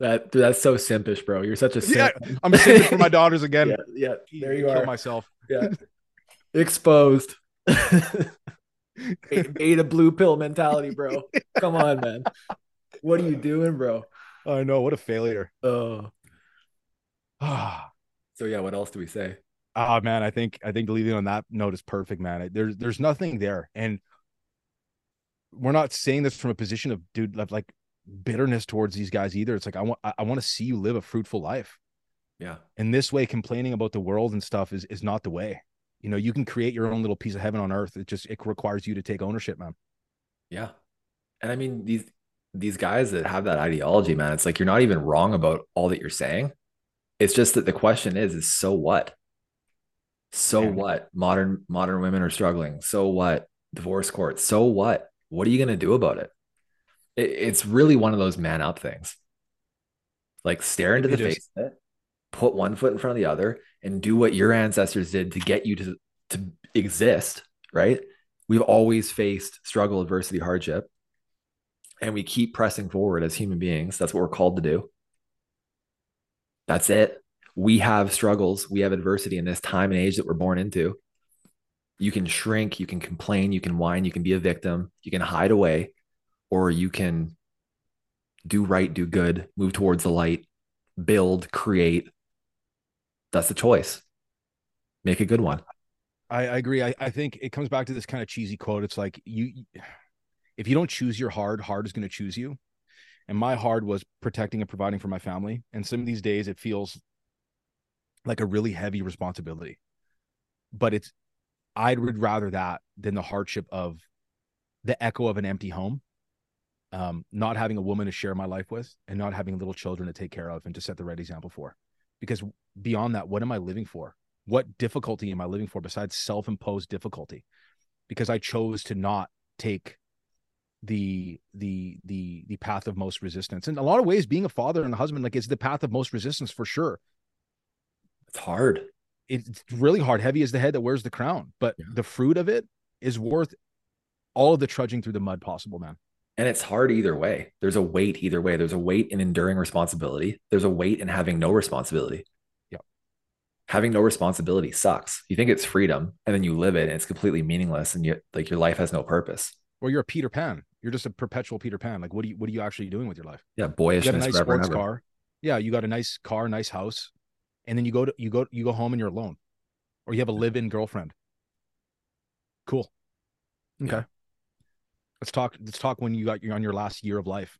that that's so simpish, bro. You're such a simp. Yeah, I'm simping for my [laughs] daughters again. Yeah, yeah there you Kill are. myself. Yeah, [laughs] exposed. Beta blue pill mentality, bro. Come on, man. What are you doing, bro? I know. What a failure. Oh. [sighs] Ah. So yeah, what else do we say? Oh man, I think I think leaving on that note is perfect, man. There's there's nothing there, and we're not saying this from a position of dude like bitterness towards these guys either. It's like I want I want to see you live a fruitful life. Yeah. And this way, complaining about the world and stuff is is not the way. You know, you can create your own little piece of heaven on earth. It just it requires you to take ownership, man. Yeah. And I mean these these guys that have that ideology, man, it's like you're not even wrong about all that you're saying. It's just that the question is, is so what? So yeah. what? Modern modern women are struggling. So what? Divorce courts. So what? What are you going to do about it? it? It's really one of those man up things. Like stare into the face of it, put one foot in front of the other, and do what your ancestors did to get you to to exist. Right? We've always faced struggle, adversity, hardship, and we keep pressing forward as human beings. That's what we're called to do. That's it. We have struggles, we have adversity in this time and age that we're born into. You can shrink, you can complain, you can whine, you can be a victim, you can hide away, or you can do right, do good, move towards the light, build, create. That's the choice. Make a good one. I, I agree. I, I think it comes back to this kind of cheesy quote. It's like you if you don't choose your hard, hard is going to choose you and my hard was protecting and providing for my family. And some of these days it feels like a really heavy responsibility. But it's i would rather that than the hardship of the echo of an empty home um, not having a woman to share my life with and not having little children to take care of and to set the right example for. Because beyond that what am i living for? What difficulty am i living for besides self-imposed difficulty? Because i chose to not take the the the the path of most resistance in a lot of ways being a father and a husband like it's the path of most resistance for sure it's hard it's really hard heavy is the head that wears the crown but yeah. the fruit of it is worth all of the trudging through the mud possible man And it's hard either way. There's a weight either way. There's a weight in enduring responsibility. There's a weight in having no responsibility. Yep. Having no responsibility sucks. You think it's freedom and then you live it and it's completely meaningless and you like your life has no purpose. Or you're a Peter Pan. You're just a perpetual Peter Pan. Like what do you what are you actually doing with your life? Yeah, You got a nice sports car. Yeah, you got a nice car, nice house, and then you go to you go you go home and you're alone, or you have a live-in girlfriend. Cool. Okay. Yeah. Let's talk. Let's talk when you got you're on your last year of life,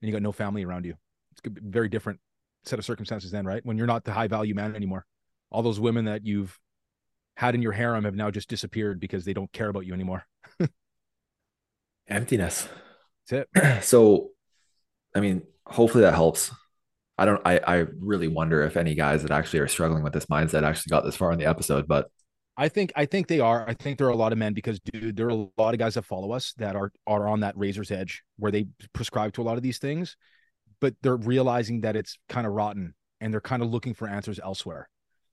and you got no family around you. It's gonna be a very different set of circumstances then, right? When you're not the high value man anymore. All those women that you've had in your harem have now just disappeared because they don't care about you anymore. [laughs] Emptiness. That's it. [clears throat] so I mean, hopefully that helps. I don't I I really wonder if any guys that actually are struggling with this mindset actually got this far in the episode, but I think I think they are. I think there are a lot of men because dude, there are a lot of guys that follow us that are are on that razor's edge where they prescribe to a lot of these things, but they're realizing that it's kind of rotten and they're kind of looking for answers elsewhere.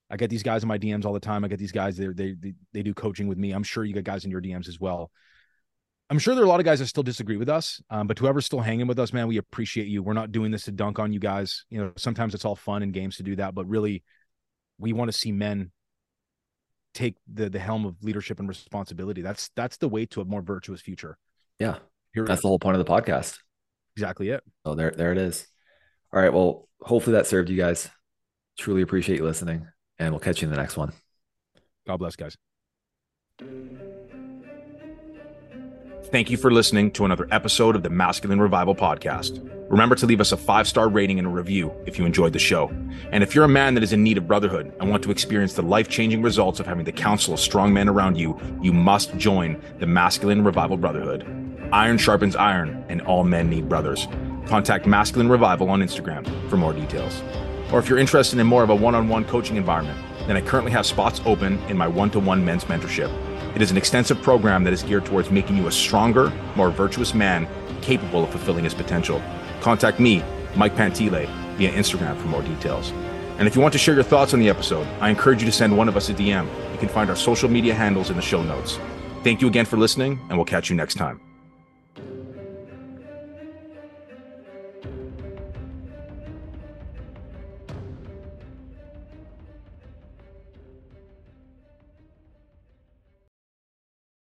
I get these guys in my DMs all the time. I get these guys they they they, they do coaching with me. I'm sure you get guys in your DMs as well. I'm sure there are a lot of guys that still disagree with us, um, but whoever's still hanging with us, man, we appreciate you. We're not doing this to dunk on you guys. You know, sometimes it's all fun and games to do that, but really, we want to see men take the the helm of leadership and responsibility. That's that's the way to a more virtuous future. yeah, Period. that's the whole point of the podcast. exactly it. So there, there it is. All right. Well, hopefully that served you guys. Truly appreciate you listening, and we'll catch you in the next one. God bless, guys. Thank you for listening to another episode of the Masculine Revival Podcast. Remember to leave us a five star rating and a review if you enjoyed the show. And if you're a man that is in need of brotherhood and want to experience the life changing results of having the counsel of strong men around you, you must join the Masculine Revival Brotherhood. Iron sharpens iron, and all men need brothers. Contact Masculine Revival on Instagram for more details. Or if you're interested in more of a one on one coaching environment, then I currently have spots open in my one to one men's mentorship. It is an extensive program that is geared towards making you a stronger, more virtuous man capable of fulfilling his potential. Contact me, Mike Pantile, via Instagram for more details. And if you want to share your thoughts on the episode, I encourage you to send one of us a DM. You can find our social media handles in the show notes. Thank you again for listening, and we'll catch you next time.